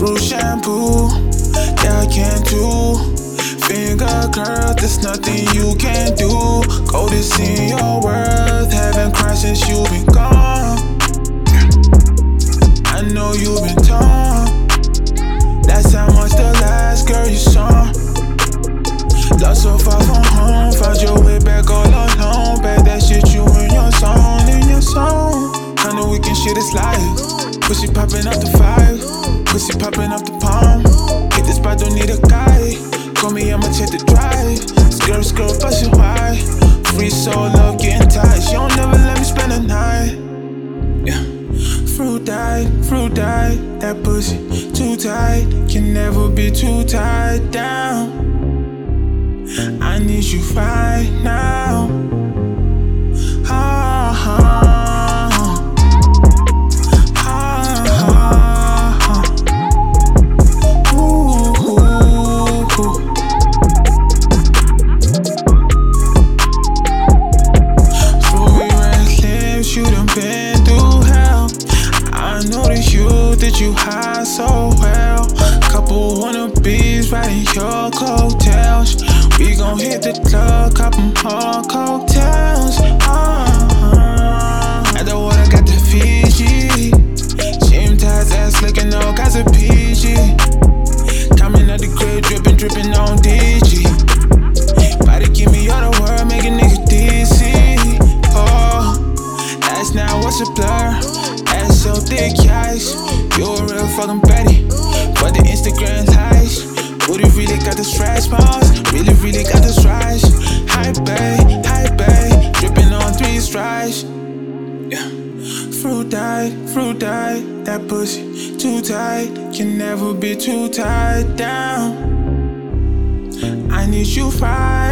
Shampoo, yeah, I can do. Finger curl, there's nothing you can do. Gold is in your worth, haven't cried since you've been gone. I know you've been torn. That's how much the last girl you saw. Lost so far from home, found your way back all alone. Bet that shit you in your song, in your song. Kinda weekend shit is live. Pussy popping up the five, pussy popping up the palm. Hit the spot, don't need a guy. Call me, I'ma take the drive. Skirt, skirt, bust it wide. Free soul, love getting tight. She don't never let me spend the night. Yeah. Fruit diet, fruit diet. That pussy too tight. Can never be too tied down. I need you right now. That you hide so well. Couple wannabes riding your coattails. We gon' hit the club, cop 'em all cocktails. Uh-huh. At the water, got the Fiji. Gym ties, ass looking all kinds of PG. Coming out the grave, dripping, dripping on DG. Body give me all the word, make a nigga DC. Oh, that's not what's a blur. Ass so thick, yikes. You a real fucking Betty. But the Instagram likes. Booty really got the stretch marks. Really, really got the strides. High bay, high bay. Dripping on three stripes. Yeah. Fruit diet, fruit diet. That pussy too tight. Can never be too tied down. I need you now.